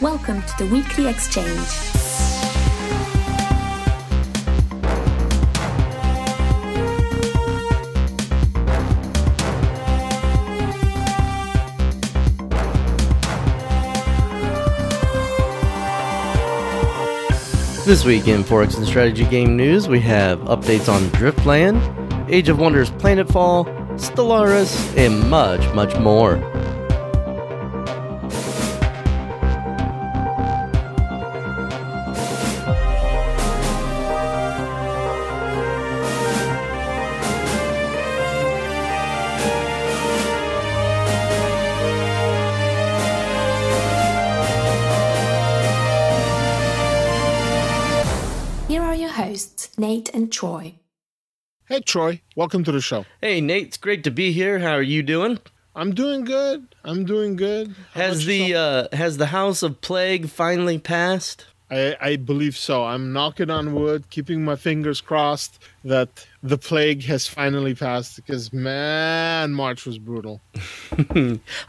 Welcome to the weekly exchange. This week in 4X and Strategy Game News, we have updates on Driftland, Age of Wonders Planetfall, Stellaris, and much, much more. Troy. Welcome to the show. Hey, Nate, it's great to be here. How are you doing? I'm doing good. I'm doing good. How Has the uh, has the House of Plague finally passed? I, I believe so. I'm knocking on wood, keeping my fingers crossed that the plague has finally passed because, man, March was brutal.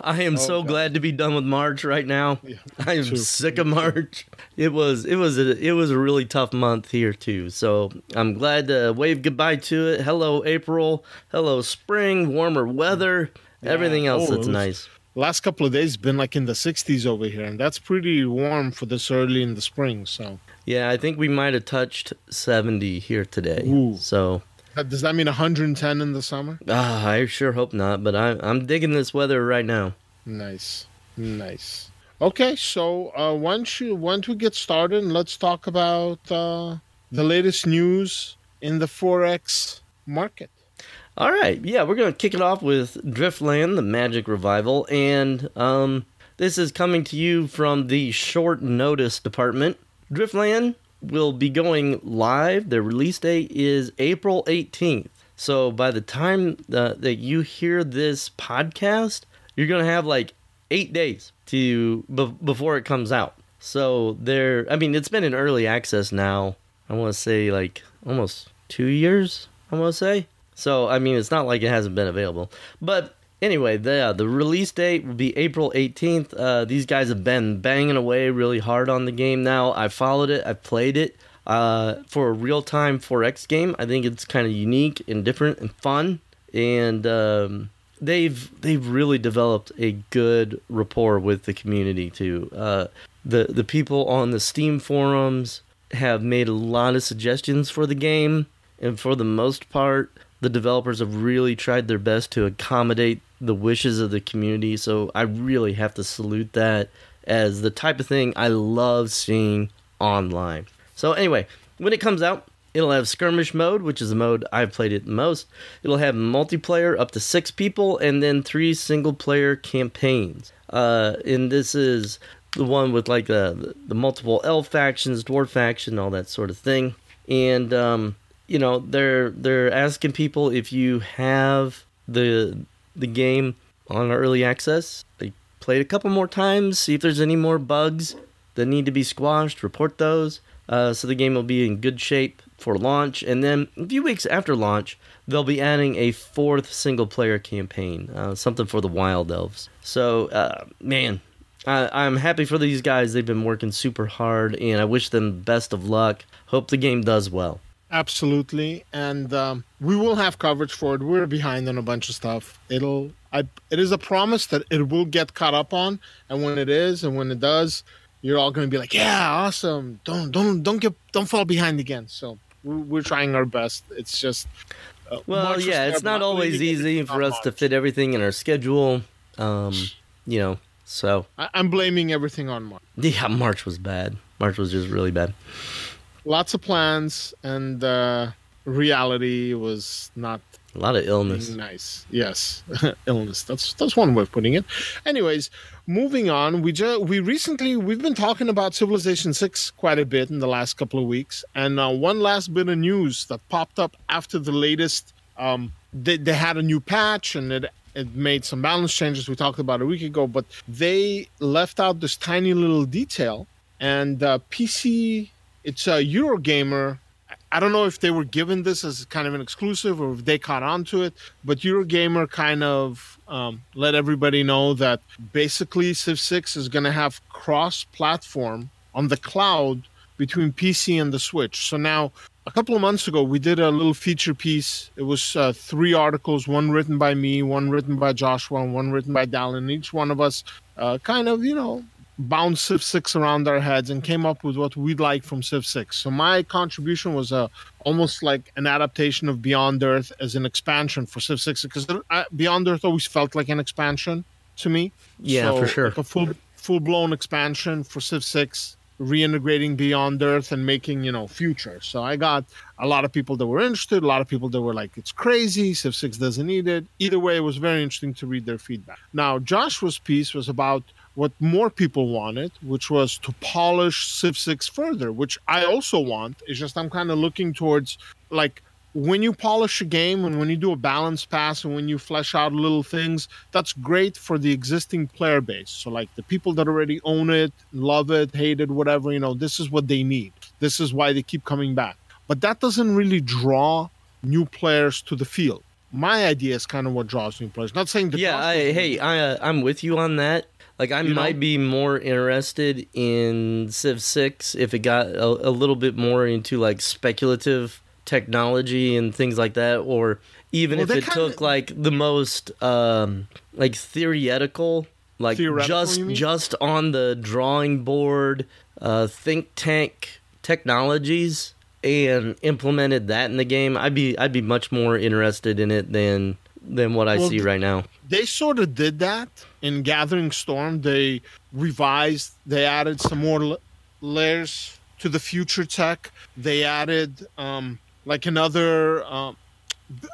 I am oh, so Oh, God. glad to be done with March right now. Yeah, I am sick of March. It was it was a it was a really tough month here too. So I'm glad to wave goodbye to it. Hello April. Hello spring. Warmer weather. Everything else Oh, that's nice. Last couple of days been like in the 60s over here, and that's pretty warm for this early in the spring. So, Yeah, I think we might have touched 70 here today. Ooh. So does that mean 110 in the summer? ah, I sure hope not. But I, I'm digging this weather right now. Nice, nice. Okay, so uh, once you once we get started, let's talk about uh, the latest news in the 4X market. All right, yeah, we're gonna kick it off with Driftland, the Magic Revival, and um, this is coming to you from the short notice department. Driftland will be going live. The release date is April 18th. So by the time uh, that you hear this podcast, you're gonna have like eight days to be- before it comes out. So there, I mean, it's been in early access now. I want to say like almost two years. I want to say. So I mean, it's not like it hasn't been available. But anyway, the the release date will be April 18th. Uh, these guys have been banging away really hard on the game now. I followed it. I played it. Uh, for a real time 4X game, I think it's kind of unique and different and fun. And um, they've they've really developed a good rapport with the community too. Uh, the the people on the Steam forums have made a lot of suggestions for the game, and for the most part, the developers have really tried their best to accommodate the wishes of the community. So I really have to salute that as the type of thing I love seeing online. So anyway, when it comes out, it'll have skirmish mode, which is the mode I've played it the most. It'll have multiplayer up to six people, and then three single player campaigns. Uh, and this is the one with like the the multiple elf factions, dwarf faction, all that sort of thing. And um, you know they're they're asking people if you have the the game on early access. They played a couple more times, see if there's any more bugs that need to be squashed. Report those. Uh, so the game will be in good shape for launch, and then a few weeks after launch, they'll be adding a fourth single-player campaign, uh, something for the Wild Elves. So, uh, man, I, I'm happy for these guys. They've been working super hard, and I wish them best of luck. Hope the game does well. Absolutely, and um, we will have coverage for it. We're behind on a bunch of stuff. It'll, I, it is a promise that it will get caught up on, and when it is, and when it does, you're all going to be like, "Yeah, awesome! Don't, don't, don't get, don't fall behind again." So we're, we're trying our best. It's just, uh, Well, yeah, it's not always easy for us to fit everything in our schedule. Um, you know, so I, I'm blaming everything on March. yeah, March was bad. March was just really bad. Lots of plans, and uh, reality was not A lot of illness. Nice. Yes. Illness. That's that's one way of putting it. Anyways, moving on. We just we recently we've been talking about Civilization 6 quite a bit in the last couple of weeks. And uh, one last bit of news that popped up after the latest um they, they had a new patch and it it made some balance changes we talked about a week ago, but they left out this tiny little detail and uh, PC it's a Eurogamer I don't know if they were given this as kind of an exclusive or if they caught on to it, but Eurogamer kind of um, let everybody know that basically Civ 6 is going to have cross platform on the cloud between PC and the Switch. So now, a couple of months ago, we did a little feature piece. It was uh, three articles one written by me, one written by Joshua, and one written by Dallin. Each one of us uh, kind of, you know, bound Civ 6 around our heads and came up with what we'd like from Civ 6. So my contribution was uh, almost like an adaptation of Beyond Earth as an expansion for Civ 6 because Beyond Earth always felt like an expansion to me. Yeah, So, for sure. Like a full full blown expansion for Civ 6 reintegrating Beyond Earth and making, you know, future. So I got a lot of people that were interested, a lot of people that were like, it's crazy, Civ 6 doesn't need it. Either way, it was very interesting to read their feedback. Now, Joshua's piece was about what more people wanted, which was to polish Civ 6 further, which I also want. It's just I'm kind of looking towards like when you polish a game and when you do a balance pass and when you flesh out little things, that's great for the existing player base. So like the people that already own it, love it, hate it, whatever, you know, this is what they need. This is why they keep coming back. But that doesn't really draw new players to the field. My idea is kind of what draws new players. Not saying the Yeah, I, hey, I, uh, I'm with you on that. Like, I You know? might be more interested in Civ 6 if it got a, a little bit more into like speculative technology and things like that, or even Well, if it kinda- took like the most um, like theoretical, like just just on the drawing board, uh, think tank technologies, and implemented that in the game. I'd be I'd be much more interested in it than than what I Well, see right now. they sort of did that in Gathering Storm. They revised, they added some more l- layers to the future tech. They added um, like another. Um,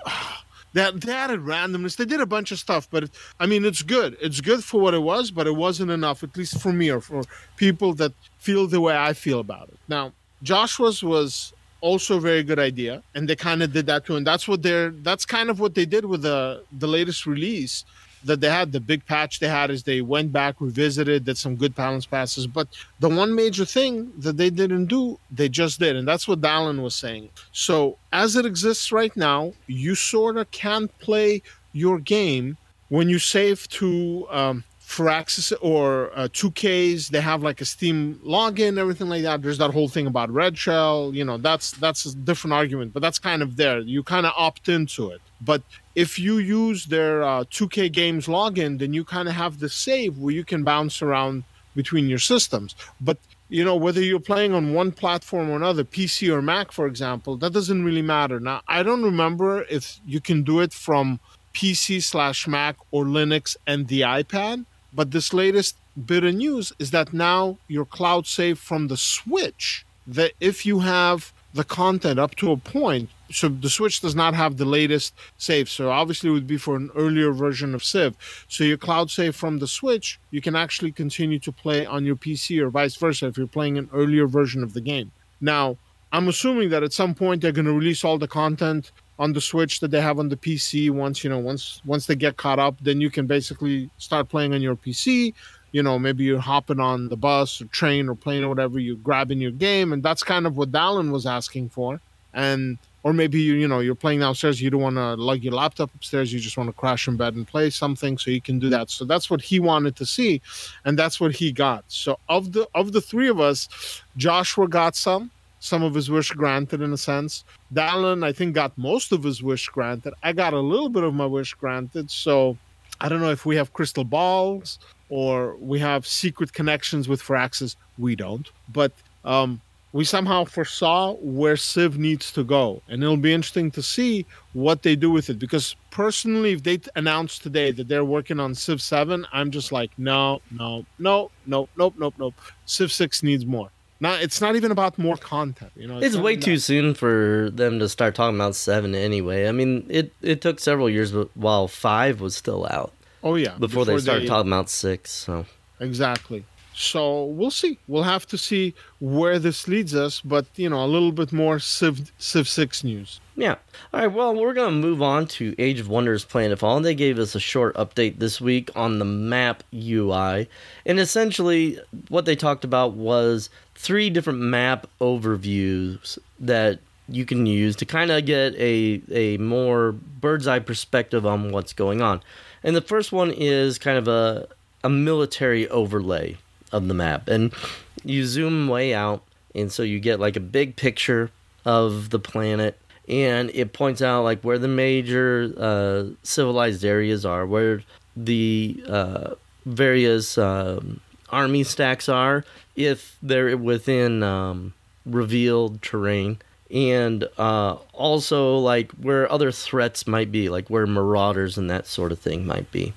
they, they added randomness. They did a bunch of stuff, but it, I mean, it's good. It's good for what it was, but it wasn't enough, at least for me or for people that feel the way I feel about it. Now, Joshua's was also a very good idea, and they kind of did that too. And that's what they're. That's kind of what they did with the the latest release that they had. The big patch they had is they went back, revisited, did some good balance passes. But the one major thing that they didn't do, they just did, and that's what Dallin was saying. So as it exists right now, you sort of can't play your game when you save to um, Firaxis or uh, 2Ks. They have like a Steam login, everything like that. There's that whole thing about Red Shell. You know, that's that's a different argument, but that's kind of there. You kind of opt into it. But if you use their uh, 2K Games login, then you kind of have the save where you can bounce around between your systems. But you know whether you're playing on one platform or another, PC or Mac, for example, that doesn't really matter. Now I don't remember if you can do it from PC slash Mac or Linux and the iPad. But this latest bit of news is that now your cloud save from the Switch, that if you have the content up to a point, so the Switch does not have the latest save. So obviously it would be for an earlier version of Civ. So your cloud save from the Switch, you can actually continue to play on your PC or vice versa if you're playing an earlier version of the game. Now, I'm assuming that at some point they're going to release all the content on the Switch that they have on the PC. Once you know, once once they get caught up, then you can basically start playing on your PC. You know, maybe you're hopping on the bus or train or plane or whatever, you're grabbing your game, and that's kind of what Dallin was asking for. And or maybe you you know you're playing downstairs, you don't want to lug your laptop upstairs, you just want to crash in bed and play something, so you can do that. So that's what he wanted to see, and that's what he got. So of the of the three of us, Joshua got some some of his wish granted in a sense. Dallin, I think, got most of his wish granted. I got a little bit of my wish granted. So I don't know if we have crystal balls or we have secret connections with Firaxis. We don't. But um, we somehow foresaw where Civ needs to go. And it'll be interesting to see what they do with it. Because personally, if they announce today that they're working on Civ 7, I'm just like, no, no, no, no, nope, nope, nope. Civ 6 needs more. Not, it's not even about more content. You know, It's not way too soon for them to start talking about seven anyway. I mean, it, it took several years while five was still out Oh yeah, before, they started talking about six. So Exactly. So we'll see. We'll have to see where this leads us. But you know, a little bit more Civ Civ Six news. yeah. All right. Well, we're gonna move on to Age of Wonders: Planetfall. They gave us a short update this week on the map UI, and essentially what they talked about was three different map overviews that you can use to kind of get a a more bird's eye perspective on what's going on. And the first one is kind of a a military overlay of the map, and you zoom way out, and so you get like a big picture of the planet, and it points out like where the major uh, civilized areas are, where the uh, various um, army stacks are, if they're within um, revealed terrain. And uh, also like where other threats might be, like where marauders and that sort of thing might be.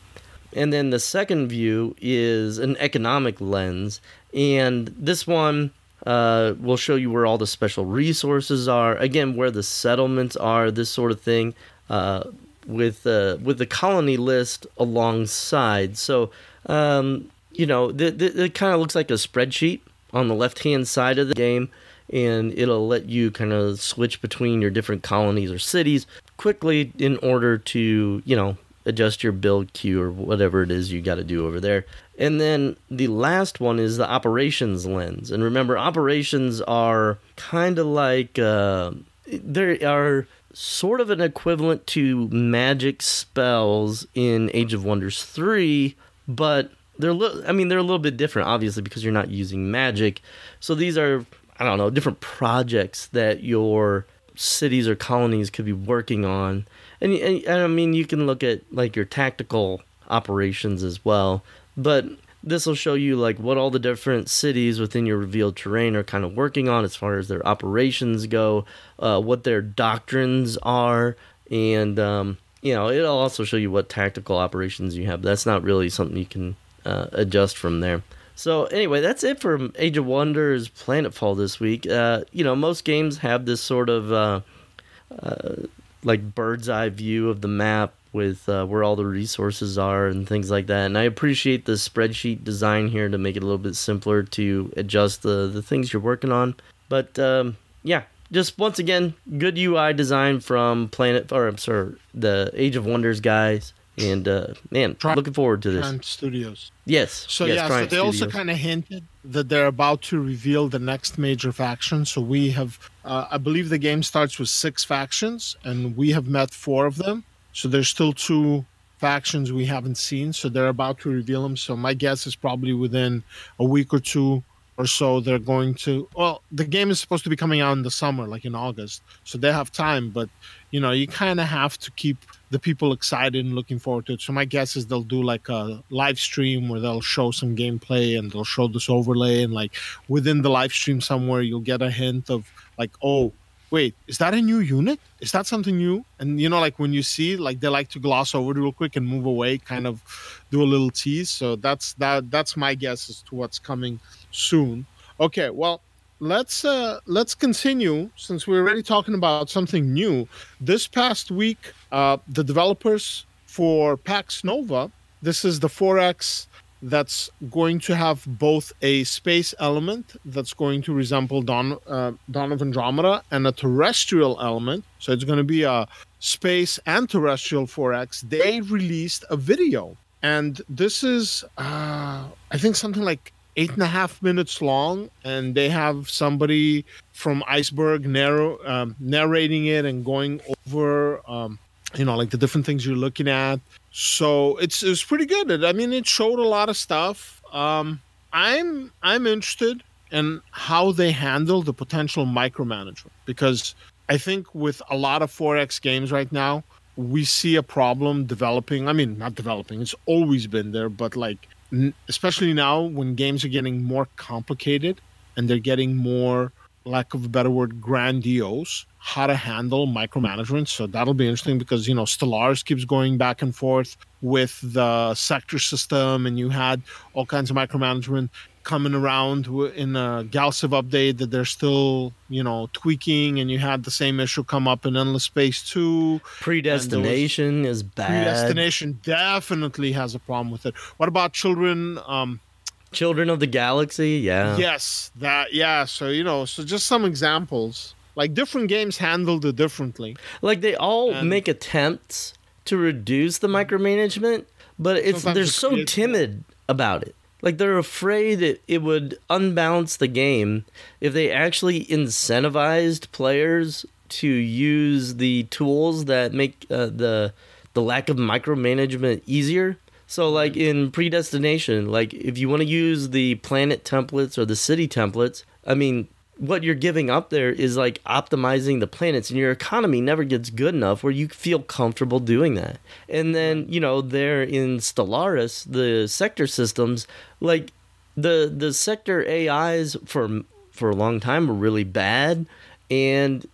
And then the second view is an economic lens, and this one uh, will show you where all the special resources are. Again, where the settlements are, this sort of thing, uh, with uh, with the colony list alongside. So, um, you know, th- th- it kind of looks like a spreadsheet on the left hand side of the game and it'll let you kind of switch between your different colonies or cities quickly in order to, you know, adjust your build queue or whatever it is you got to do over there. And then the last one is the operations lens. And remember, operations are kind of like uh, they are sort of an equivalent to magic spells in Age of Wonders 3, but they're li- I mean they're a little bit different obviously because you're not using magic. So these are I don't know, different projects that your cities or colonies could be working on. And, and, and I mean, you can look at like your tactical operations as well. But this will show you like what all the different cities within your revealed terrain are kind of working on as far as their operations go, uh, what their doctrines are, and um, you know it'll also show you what tactical operations you have. That's not really something you can uh, adjust from there. So anyway, that's it for Age of Wonders Planetfall this week. Uh, you know, most games have this sort of uh, uh, like bird's eye view of the map with uh, where all the resources are and things like that. And I appreciate the spreadsheet design here to make it a little bit simpler to adjust the the things you're working on. But um, yeah, just once again, good UI design from Planet or I'm sorry, the Age of Wonders guys. And uh, man, Tri- looking forward to this. Triumph Studios. Yes. So yes, yeah, so they also kind of hinted that they're about to reveal the next major faction. So we have, uh, I believe, the game starts with six factions, and we have met four of them. So there's still two factions we haven't seen. So they're about to reveal them. So my guess is probably within a week or two or so they're going to. Well, the game is supposed to be coming out in the summer, like in August. So they have time, but you know, you kind of have to keep the people excited and looking forward to it. So my guess is they'll do like a live stream where they'll show some gameplay and they'll show this overlay and like within the live stream somewhere you'll get a hint of like, oh, wait, is that a new unit? Is that something new? And you know, like when you see, like they like to gloss over it real quick and move away, kind of do a little tease. So that's that. That's my guess as to what's coming soon. Okay, well, let's uh let's continue since we're already talking about something new this past week uh the developers for pax nova this is the 4x that's going to have both a space element that's going to resemble Dawn, uh, Dawn of Andromeda and a terrestrial element. So it's going to be a space and terrestrial 4X. They released a video, and this is, uh, I think, something like eight and a half minutes long, and they have somebody from Iceberg narrow, um, narrating it and going over. Um, you know, like the different things you're looking at. So it's it's pretty good. It, I mean, it showed a lot of stuff. Um, I'm I'm interested in how they handle the potential micromanagement because I think with a lot of 4X games right now, we see a problem developing. I mean, not developing; it's always been there, but like especially now when games are getting more complicated and they're getting more lack of a better word grandiose how to handle micromanagement. So that'll be interesting because you know stellaris keeps going back and forth with the sector system and you had all kinds of micromanagement coming around in a galciv update that they're still you know tweaking and you had the same issue come up in endless space 2 Predestination is bad. predestination definitely has a problem with it what about children um Children of the Galaxy, yeah. Yes, that yeah. So you know, so just some examples. Like different games handled it differently. Like they all And- make attempts to reduce the micromanagement, but it's they're so timid about it. Like they're afraid that it would unbalance the game if they actually incentivized players to use the tools that make uh, the the the lack of micromanagement easier. So like in predestination, like if you want to use the planet templates or the city templates, I mean, what you're giving up there is like optimizing the planets and your economy never gets good enough where you feel comfortable doing that. And then, you know, there in Stellaris, the sector systems, like the the sector AIs for for a long time were really bad and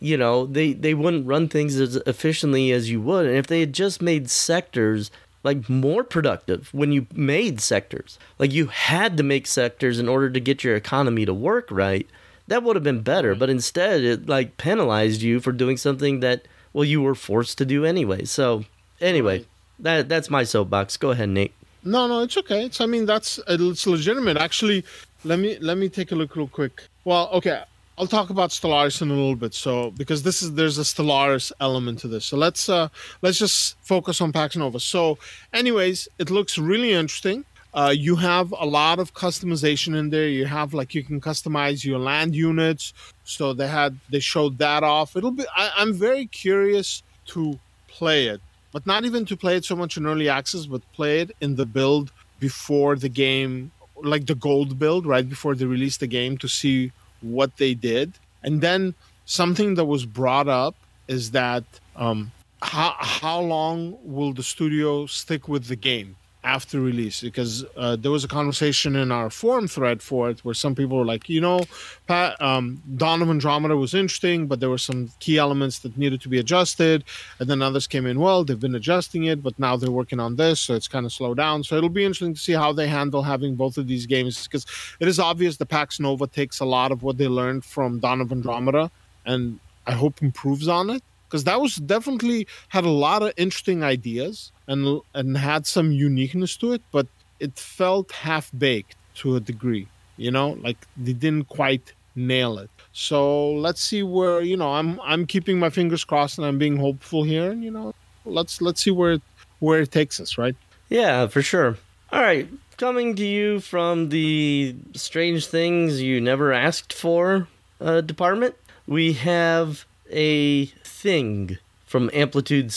you know, they they wouldn't run things as efficiently as you would. And if they had just made sectors like more productive when you made sectors. Like you had to make sectors in order to get your economy to work right. That would have been better, but instead it like penalized you for doing something that well you were forced to do anyway. So anyway, right. that that's my soapbox. Go ahead, Nate. No, no, it's okay. It's I mean that's it's legitimate. Actually, let me let me take a look real quick. Well, okay, I'll talk about Stellaris in a little bit. So because this is there's a Stellaris element to this. So let's uh let's just focus on Pax Nova. So, anyways, it looks really interesting. Uh, you have a lot of customization in there. You have like you can customize your land units. So they had they showed that off. It'll be. I, I'm very curious to play it, but not even to play it so much in early access, but play it in the build before the game, like the gold build, right before they release the game to see what they did. And then something that was brought up is that um, how how long will the studio stick with the game? After release because uh, there was a conversation in our forum thread for it where some people were like, you know, Pat, um, Dawn of Andromeda was interesting, but there were some key elements that needed to be adjusted. And then others came in, well, they've been adjusting it, but now they're working on this, so it's kind of slowed down. So it'll be interesting to see how they handle having both of these games because it is obvious the Pax Nova takes a lot of what they learned from Dawn of Andromeda and I hope improves on it because that was definitely had a lot of interesting ideas and and had some uniqueness to it, but it felt half baked to a degree. You know, like they didn't quite nail it. So let's see where you know I'm I'm keeping my fingers crossed and I'm being hopeful here. And you know, let's let's see where it, where it takes us. Right? Yeah, for sure. All right, coming to you from the strange things you never asked for uh, department, we have a thing from Amplitude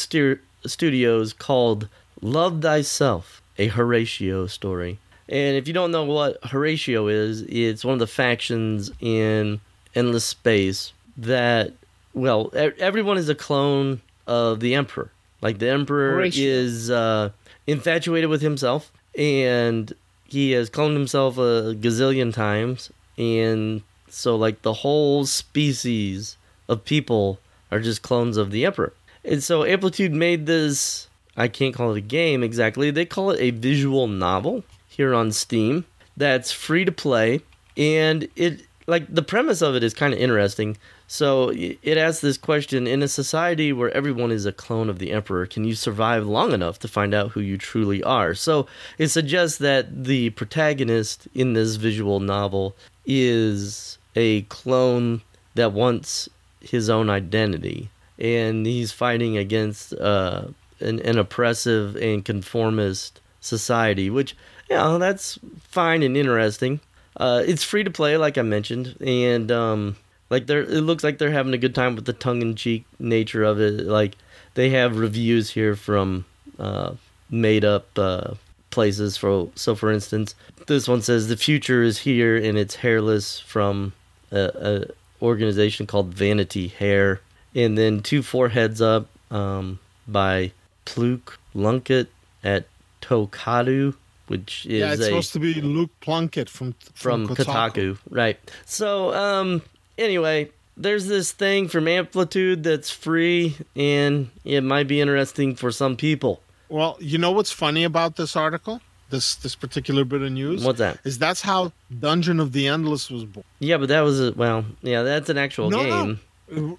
Studios called Love Thyself, a Horatio story. And if you don't know what Horatio is, it's one of the factions in Endless Space that, well, everyone is a clone of the Emperor. Like the Emperor Horatio. is uh, infatuated with himself, and he has cloned himself a gazillion times. And so, like, the whole species of people are just clones of the Emperor. And so Amplitude made this, I can't call it a game exactly, they call it a visual novel here on Steam that's free to play. And it, like, the premise of it is kind of interesting. So it asks this question In a society where everyone is a clone of the Emperor, can you survive long enough to find out who you truly are? So it suggests that the protagonist in this visual novel is a clone that wants his own identity, and he's fighting against uh, an, an oppressive and conformist society, which you know that's fine and interesting. Uh, it's free to play, like I mentioned, and um, like they're it looks like they're having a good time with the tongue in cheek nature of it. Like they have reviews here from uh, made up uh, places. For so, for instance, this one says the future is here and it's hairless from a, a organization called Vanity Hair, and then Two Foreheads Up um, by Pluke Lunkett at Tokadu, which is yeah, it's a, supposed to be Luke Plunkett from from, from Kotaku. Kotaku. right? So, um, anyway, there's this thing from Amplitude that's free, and it might be interesting for some people. Well, you know what's funny about this article? this this particular bit of news. What's that? Is that's how Dungeon of the Endless was born. Yeah, but that was a, well, yeah, that's an actual no, game. No.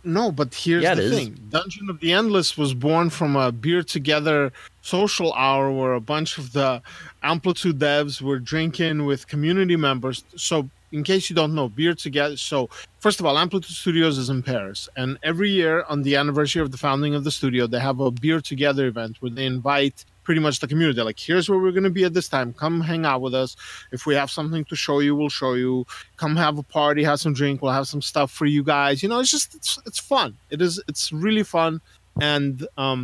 No, but here's yeah, the thing: Dungeon of the Endless was born from a beer together social hour where a bunch of the Amplitude devs were drinking with community members. So, in case you don't know, beer together. So, first of all, Amplitude Studios is in Paris, and every year on the anniversary of the founding of the studio, they have a beer together event where they invite pretty much the community. Like, here's where we're going to be at this time. Come hang out with us. If we have something to show you, we'll show you. Come have a party, have some drink. We'll have some stuff for you guys. You know, it's just it's it's fun. It is it's really fun. And um,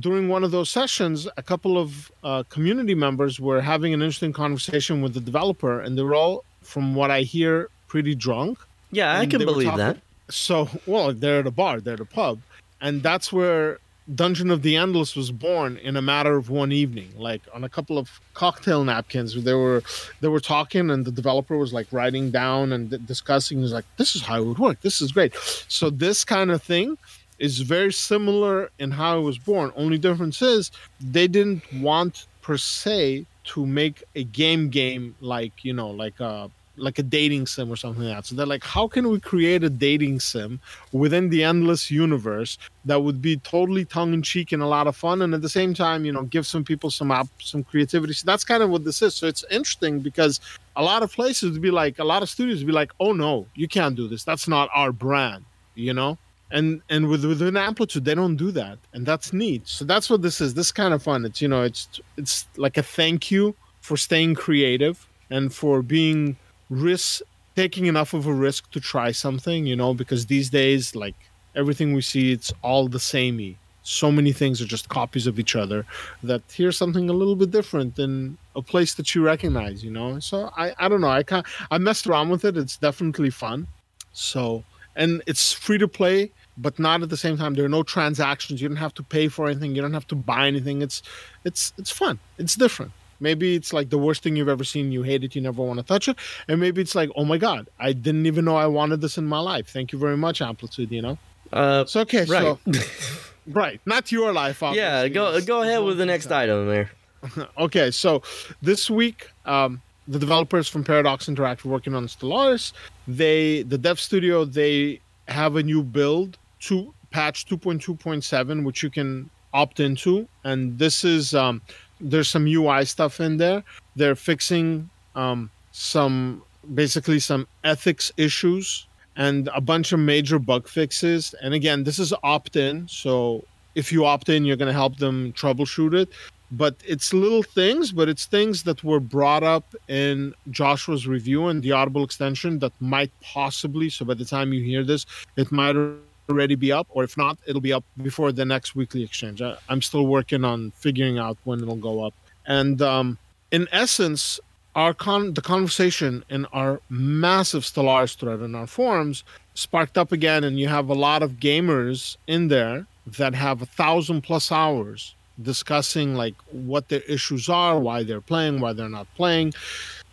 during one of those sessions, a couple of uh, community members were having an interesting conversation with the developer, and they were all, from what I hear, pretty drunk. Yeah, I And can believe talking- that. So, well, they're at a bar, they're at a pub, and that's where Dungeon of the Endless was born in a matter of one evening. Like on a couple of cocktail napkins, they were they were talking, and the developer was like writing down and d- discussing. He's like, "This is how it would work. This is great." So this kind of thing is very similar in how it was born. Only difference is they didn't want per se to make a game game like you know like a like a dating sim or something like that. So they're like, how can we create a dating sim within the endless universe that would be totally tongue in cheek and a lot of fun, and at the same time, you know, give some people some up some creativity. So that's kind of what this is. So it's interesting because a lot of places would be like, a lot of studios would be like, oh no, you can't do this. That's not our brand, you know. And and with within Amplitude, they don't do that, and that's neat. So that's what this is. This is kind of fun. It's you know, it's it's like a thank you for staying creative and for being risk taking enough of a risk to try something you know because these days like everything we see it's all the samey. So many things are just copies of each other that here's something a little bit different in a place that you recognize you know? So i i don't know. I can't i messed around with it. It's definitely fun. So and it's free to play but not at the same time. There are no transactions. You don't have to pay for anything. You don't have to buy anything. It's it's it's fun. It's different maybe it's like the worst thing you've ever seen you hate it you never want to touch it. And maybe it's like oh my god i didn't even know i wanted this in my life. Thank you very much amplitude you know? Uh, so okay right. so right. Not your life yeah, go go ahead with the next item there. okay, so this week, um, the developers from Paradox Interactive working on Stellaris, they the dev studio they have a new build to patch 2.2.7, which you can opt into, and this is um, there's some UI stuff in there. They're fixing um, some basically some ethics issues and a bunch of major bug fixes. And again, this is opt in, so if you opt in, you're going to help them troubleshoot it but it's little things, but it's things that were brought up in Joshua's review and the Audible extension that might possibly, so by the time you hear this, it might already be up, or if not, it'll be up before the next weekly exchange. I, I'm still working on figuring out when it'll go up. And um, in essence, our con- the conversation in our massive Stellaris thread in our forums sparked up again, and you have a lot of gamers in there that have a thousand plus hours discussing like what their issues are, why they're playing, why they're not playing,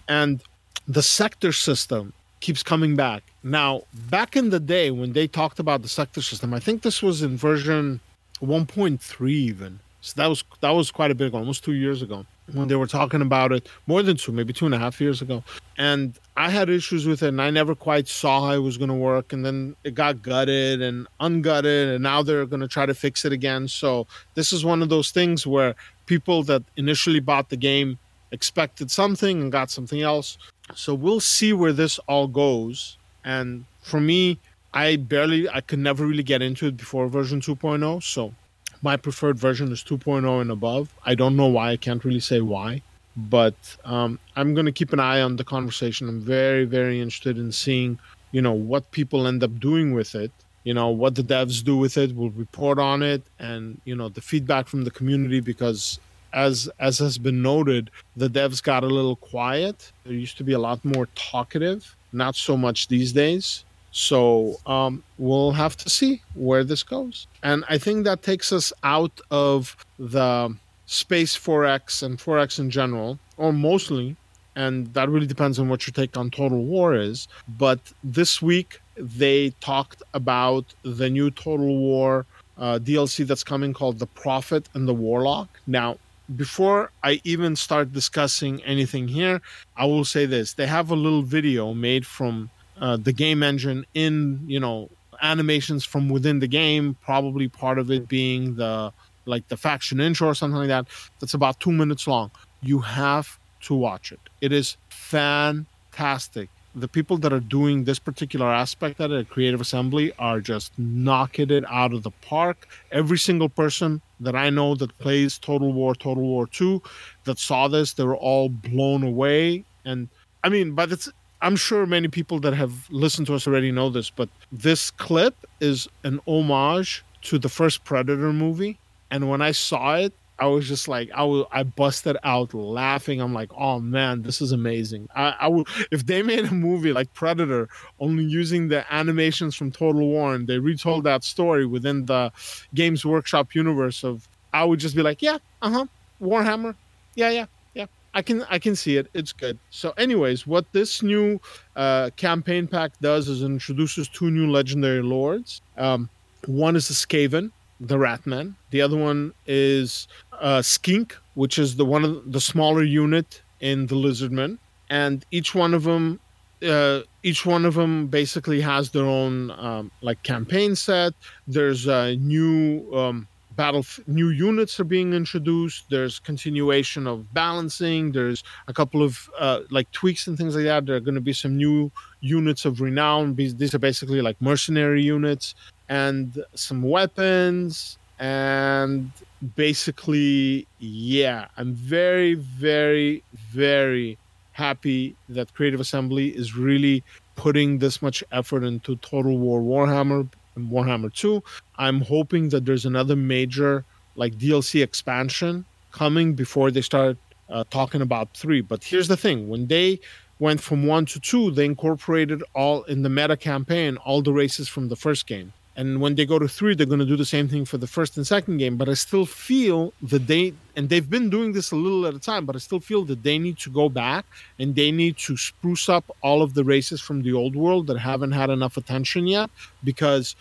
and the sector system keeps coming back. Now, back in the day when they talked about the sector system, I think this was in version 1.3 even. So that was that was quite a bit ago, almost two years ago, when they were talking about it. More than two, maybe two and a half years ago. And I had issues with it, and I never quite saw how it was going to work. And then it got gutted and ungutted, and now they're going to try to fix it again. So this is one of those things where people that initially bought the game expected something and got something else. So we'll see where this all goes. And for me, I barely, I could never really get into it before version 2.0. So my preferred version is 2.0 and above. I don't know why. I can't really say why. But um, I'm going to keep an eye on the conversation. I'm very, very interested in seeing, you know, what people end up doing with it. You know, what the devs do with it. We'll report on it and, you know, the feedback from the community because as as has been noted, the devs got a little quiet. There used to be a lot more talkative, not so much these days. So um, we'll have to see where this goes. And I think that takes us out of the space 4X and 4X in general, or mostly. And that really depends on what your take on Total War is. But this week, they talked about the new Total War uh, DLC that's coming called The Prophet and the Warlock. Now, before I even start discussing anything here, I will say this. They have a little video made from uh, the game engine in, you know, animations from within the game, probably part of it being the like the faction intro or something like that. That's about two minutes long. You have to watch it. It is fantastic. The people that are doing this particular aspect at Creative Assembly are just knocking it out of the park. Every single person that I know that plays Total War, Total War 2, that saw this, they were all blown away. And I mean, but it's I'm sure many people that have listened to us already know this, but this clip is an homage to the first Predator movie. And when I saw it, I was just like, I was, I busted out laughing. I'm like, oh man, this is amazing. I, I would, if they made a movie like Predator, only using the animations from Total War, and they retold that story within the Games Workshop universe of, I would just be like, yeah, uh huh, Warhammer, yeah, yeah, yeah. I can, I can see it. It's good. So, anyways, what this new uh, campaign pack does is introduces two new legendary lords. Um, one is the Skaven, the Ratman. The other one is uh, Skink, which is the one of the smaller unit in the Lizardmen, and each one of them, uh, each one of them basically has their own um, like campaign set. There's a new um, battle, new units are being introduced. There's continuation of balancing. There's a couple of uh, like tweaks and things like that. There are going to be some new units of renown. These are basically like mercenary units and some weapons and basically yeah i'm very very very happy that creative assembly is really putting this much effort into total war warhammer and warhammer 2 i'm hoping that there's another major like dlc expansion coming before they start uh, talking about 3 but here's the thing when they went from 1 to 2 they incorporated all in the meta campaign all the races from the first game and when they go to three, they're going to do the same thing for the first and second game. But I still feel that they, and they've been doing this a little at a time, but I still feel that they need to go back and they need to spruce up all of the races from the old world that haven't had enough attention yet. Because,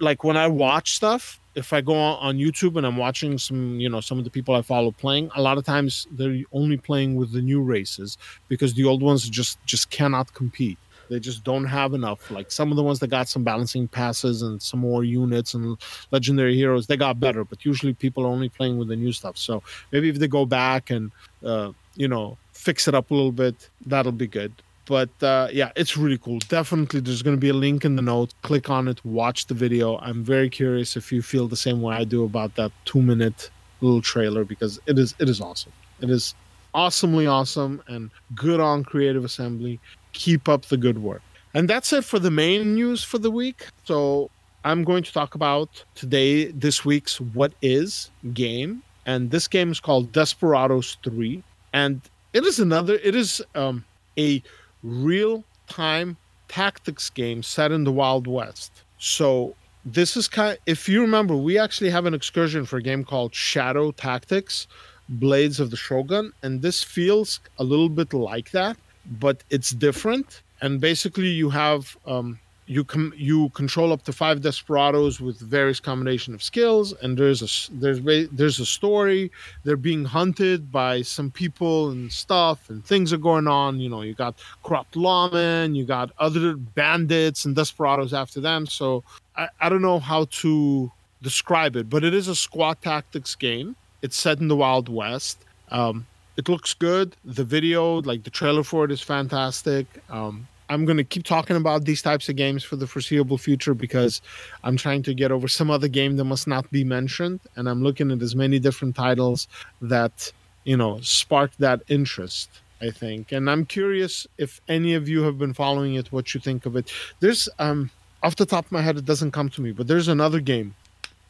like, when I watch stuff, if I go on YouTube and I'm watching some, you know, some of the people I follow playing, a lot of times they're only playing with the new races because the old ones just just cannot compete. They just don't have enough. Like some of the ones that got some balancing passes and some more units and legendary heroes, they got better. But usually people are only playing with the new stuff. So maybe if they go back and uh, you know fix it up a little bit, that'll be good. But uh, yeah, it's really cool. Definitely, there's going to be a link in the notes. Click on it, watch the video. I'm very curious if you feel the same way I do about that two minute little trailer because it is it is awesome. It is awesomely awesome and good on Creative Assembly keep up the good work. And that's it for the main news for the week. So I'm going to talk about today, this week's What Is game. And this game is called Desperados 3. And it is another, it is um, a real time tactics game set in the Wild West. So this is kind of, if you remember, we actually have an excursion for a game called Shadow Tactics Blades of the Shogun. And this feels a little bit like that but it's different. And basically, you have um, you com- you control up to five desperados with various combination of skills, and there's a there's there's a story. They're being hunted by some people and stuff, and things are going on. You know, you got corrupt lawmen, you got other bandits and desperados after them. So I, I don't know how to describe it, but it is a squad tactics game. It's set in the Wild West. Um, it looks good. The video, like the trailer for it, is fantastic. Um, I'm going to keep talking about these types of games for the foreseeable future because I'm trying to get over some other game that must not be mentioned. And I'm looking at as many different titles that, you know, spark that interest, I think. And I'm curious if any of you have been following it, what you think of it. There's, um, off the top of my head, it doesn't come to me, but there's another game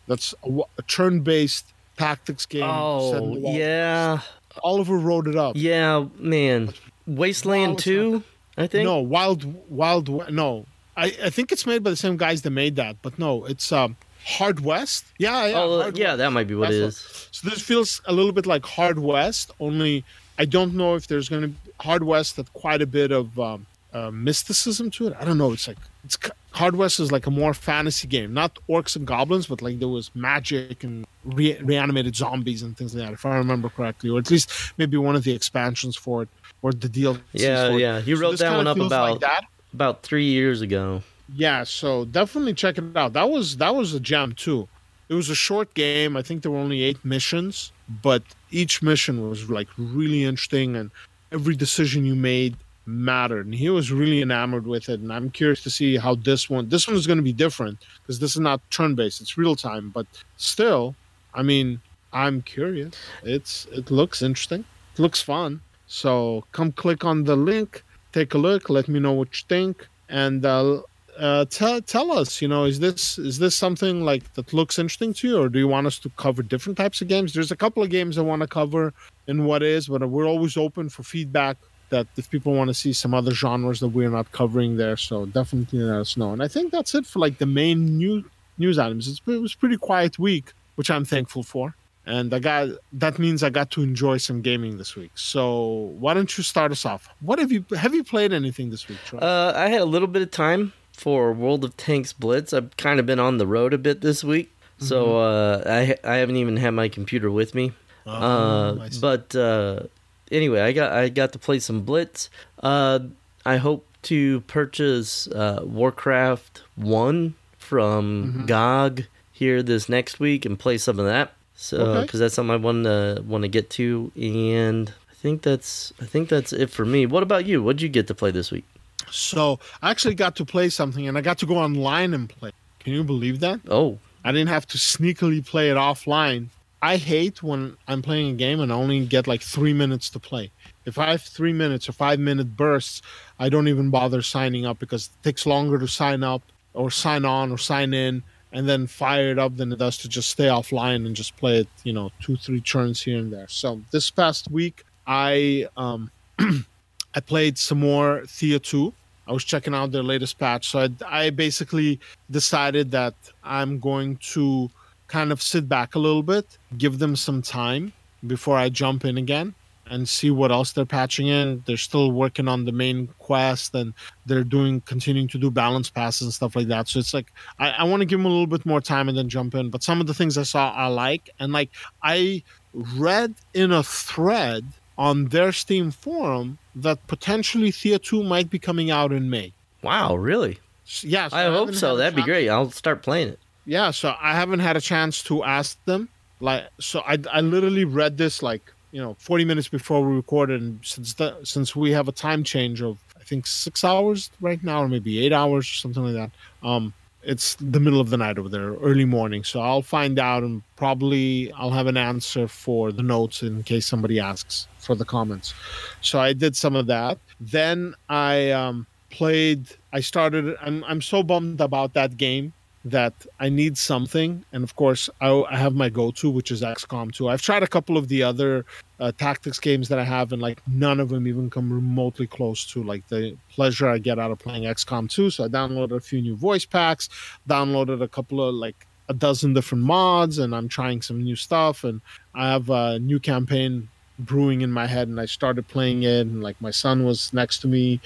that's a, a turn based tactics game. Oh, yeah. Oliver wrote it up. Yeah, man. Wasteland 2, I think. No, Wild Wild no. I, I think it's made by the same guys that made that, but no, it's um Hard West. Yeah, yeah. Oh, yeah, West. that might be what That's it is. So this feels a little bit like Hard West, only I don't know if there's going to be Hard West had quite a bit of um, uh, mysticism to it. I don't know. It's like it's Hard West is like a more fantasy game, not orcs and goblins, but like there was magic and re- reanimated zombies and things like that, if I remember correctly, or at least maybe one of the expansions for it or the deal. Yeah, yeah. He wrote this that one up about like about three years ago. Yeah, so definitely check it out. That was that was a gem too. It was a short game. I think there were only eight missions, but each mission was like really interesting, and every decision you made mattered. And he was really enamored with it. And I'm curious to see how this one. This one is going to be different because this is not turn-based; it's real time. But still, I mean, I'm curious. It's it looks interesting. It looks fun. So come click on the link, take a look, let me know what you think, and uh, uh, tell tell us. You know, is this is this something like that looks interesting to you, or do you want us to cover different types of games? There's a couple of games I want to cover in what is, but we're always open for feedback. That if people want to see some other genres that we're not covering there, so definitely let us know. And I think that's it for like the main new news items. It's, it was a pretty quiet week, which I'm thankful for and I got that means I got to enjoy some gaming this week. So why don't you start us off? What have you have you played anything this week? Troy? Uh, I had a little bit of time for World of Tanks Blitz. I've kind of been on the road a bit this week, mm-hmm. so uh, I I haven't even had my computer with me. Oh, uh, but uh, anyway, I got I got to play some Blitz. Uh, I hope to purchase uh, Warcraft One from mm-hmm. GOG here this next week and play some of that. So, because okay. that's something I want to want to get to, and I think that's I think that's it for me. What about you? What did you get to play this week? So I actually got to play something, and I got to go online and play. Can you believe that? Oh, I didn't have to sneakily play it offline. I hate when I'm playing a game and I only get like three minutes to play. If I have three minutes or five minute bursts, I don't even bother signing up because it takes longer to sign up or sign on or sign in and then fire it up than it does to just stay offline and just play it, you know, two, three turns here and there. So this past week, I um, I played some more Thea 2. I was checking out their latest patch. So I, I basically decided that I'm going to kind of sit back a little bit, give them some time before I jump in again and see what else they're patching in. They're still working on the main quest and they're doing continuing to do balance passes and stuff like that. So it's like I, I want to give them a little bit more time and then jump in. But some of the things I saw I like and like I read in a thread on their Steam forum that potentially Thea 2 might be coming out in May. Wow, really? Yeah, so I, I hope so. That'd be great. I'll start playing it. Yeah, so I haven't had a chance to ask them. Like, so I, I literally read this like you know 40 minutes before we recorded and since the, since we have a time change of i think six hours right now or maybe eight hours or something like that um it's the middle of the night over there early morning. So i'll find out and probably i'll have an answer for the notes in case somebody asks for the comments. So i did some of that. Then i um played i started i'm, I'm so bummed about that game that I need something, and of course, I, I have my go-to, which is XCOM 2. I've tried a couple of the other uh, tactics games that I have, and like none of them even come remotely close to like the pleasure I get out of playing XCOM 2. So I downloaded a few new voice packs, downloaded a couple of like a dozen different mods, and I'm trying some new stuff. And I have a new campaign brewing in my head, and I started playing it, and like my son was next to me,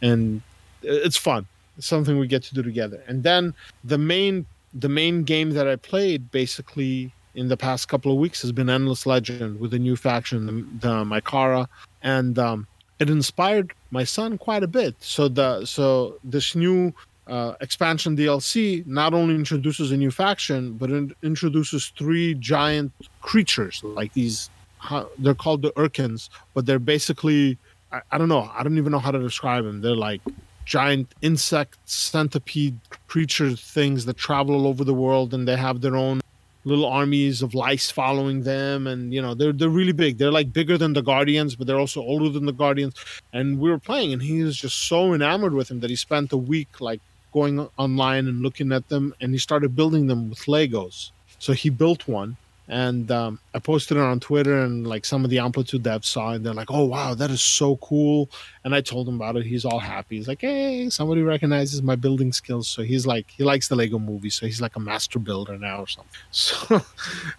and it's fun something we get to do together. And then the main the main game that I played basically in the past couple of weeks has been Endless Legend with a new faction, the, the and um, it inspired my son quite a bit. So the so this new uh, expansion DLC not only introduces a new faction, but it introduces three giant creatures like these. They're called the Urkans, but they're basically I, I don't know. I don't even know how to describe them. They're like giant insect centipede creature things that travel all over the world and they have their own little armies of lice following them. And you know they're they're really big. They're like bigger than the guardians but they're also older than the guardians. And we were playing and he was just so enamored with him that he spent a week like going online and looking at them and he started building them with legos. So he built one and um, I posted it on Twitter, and like some of the Amplitude devs saw it, and they're like, "Oh wow, that is so cool!" And I told him about it. He's all happy. He's like, "Hey, somebody recognizes my building skills." So he's like, he likes the Lego Movie, so he's like a master builder now or something. So,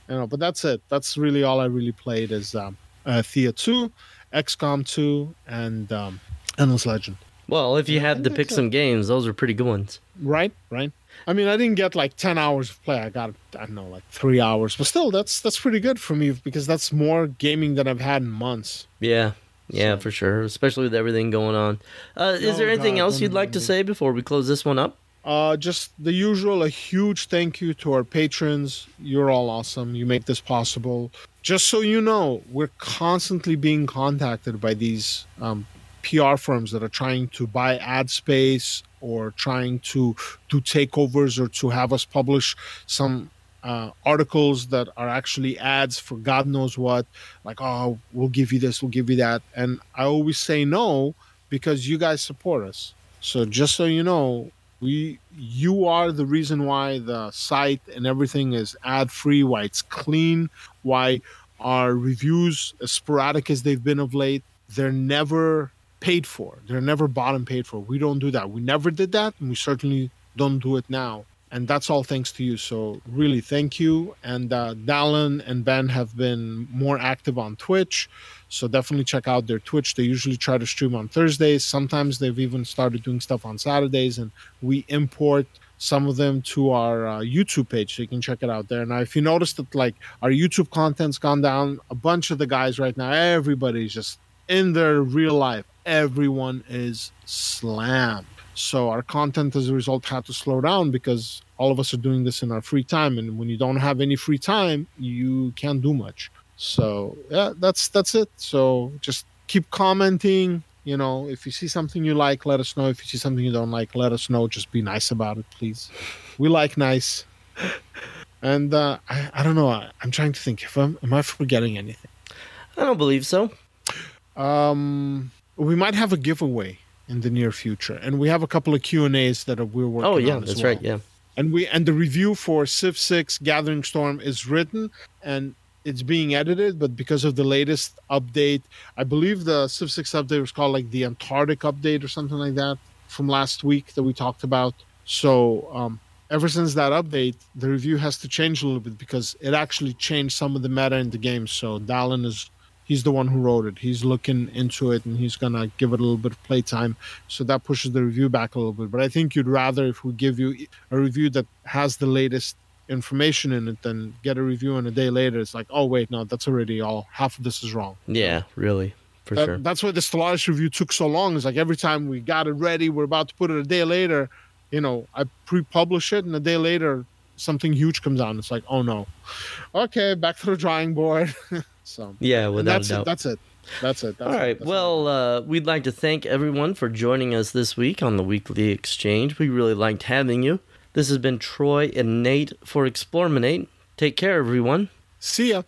you know, but that's it. That's really all I really played is um, uh, Thea two, XCOM two, and um, Endless Legend. Well, if you had to pick some games, those are pretty good ones. Right, right. I mean, I didn't get like ten hours of play. I got I don't know like three hours, but still, that's that's pretty good for me because that's more gaming than I've had in months. Yeah, yeah, so. for sure. Especially with everything going on. Uh, is oh, there anything God, else you'd like to say before we close this one up? Uh, just the usual. A huge thank you to our patrons. You're all awesome. You make this possible. Just so you know, we're constantly being contacted by these um, PR firms that are trying to buy ad space or trying to do takeovers or to have us publish some uh, articles that are actually ads for God knows what, like, oh, we'll give you this, we'll give you that. And I always say no because you guys support us. So just so you know, We you are the reason why the site and everything is ad free, why it's clean, why our reviews, as sporadic as they've been of late, they're never paid for. They're never bought and paid for. We don't do that. We never did that, and we certainly don't do it now. And that's all thanks to you. So really, thank you. And uh, Dallin and Ben have been more active on Twitch. So definitely check out their Twitch. They usually try to stream on Thursdays. Sometimes they've even started doing stuff on Saturdays, and we import some of them to our uh, YouTube page, so you can check it out there. Now, if you notice that like our YouTube content's gone down, a bunch of the guys right now, everybody's just in their real life. Everyone is slammed. So our content as a result had to slow down because all of us are doing this in our free time, and when you don't have any free time, you can't do much. So yeah, that's that's it. So just keep commenting. You know, if you see something you like, let us know. If you see something you don't like, let us know. Just be nice about it, please. We like nice. And uh, I, I don't know. I, I'm trying to think. If I'm, am I forgetting anything? I don't believe so. Um, we might have a giveaway in the near future, and we have a couple of Q and A's that we're working. On. Oh yeah, that's well. right. Yeah. and we and the review for Civ 6 Gathering Storm is written and it's being edited, but because of the latest update, I believe the Civ 6 update was called like the Antarctic update or something like that from last week that we talked about. So um, ever since that update, the review has to change a little bit because it actually changed some of the meta in the game. So Dallin is he's the one who wrote it. He's looking into it and he's gonna give it a little bit of playtime. So that pushes the review back a little bit. But I think you'd rather if we give you a review that has the latest information in it than get a review and a day later it's like, oh wait, no, that's already all half of this is wrong. Yeah, really, for That- sure. That's why the Stellaris review took so long. It's like every time we got it ready, we're about to put it a day later. You know, I pre-publish it, and a day later, something huge comes out. It's like, oh no, okay, back to the drawing board. so Yeah, without that's doubt. it. That's it. That's it. That's All it. Well, uh, we'd like to thank everyone for joining us this week on the weekly exchange. We really liked having you. This has been Troy and Nate for Explorminate. Take care, everyone. see ya.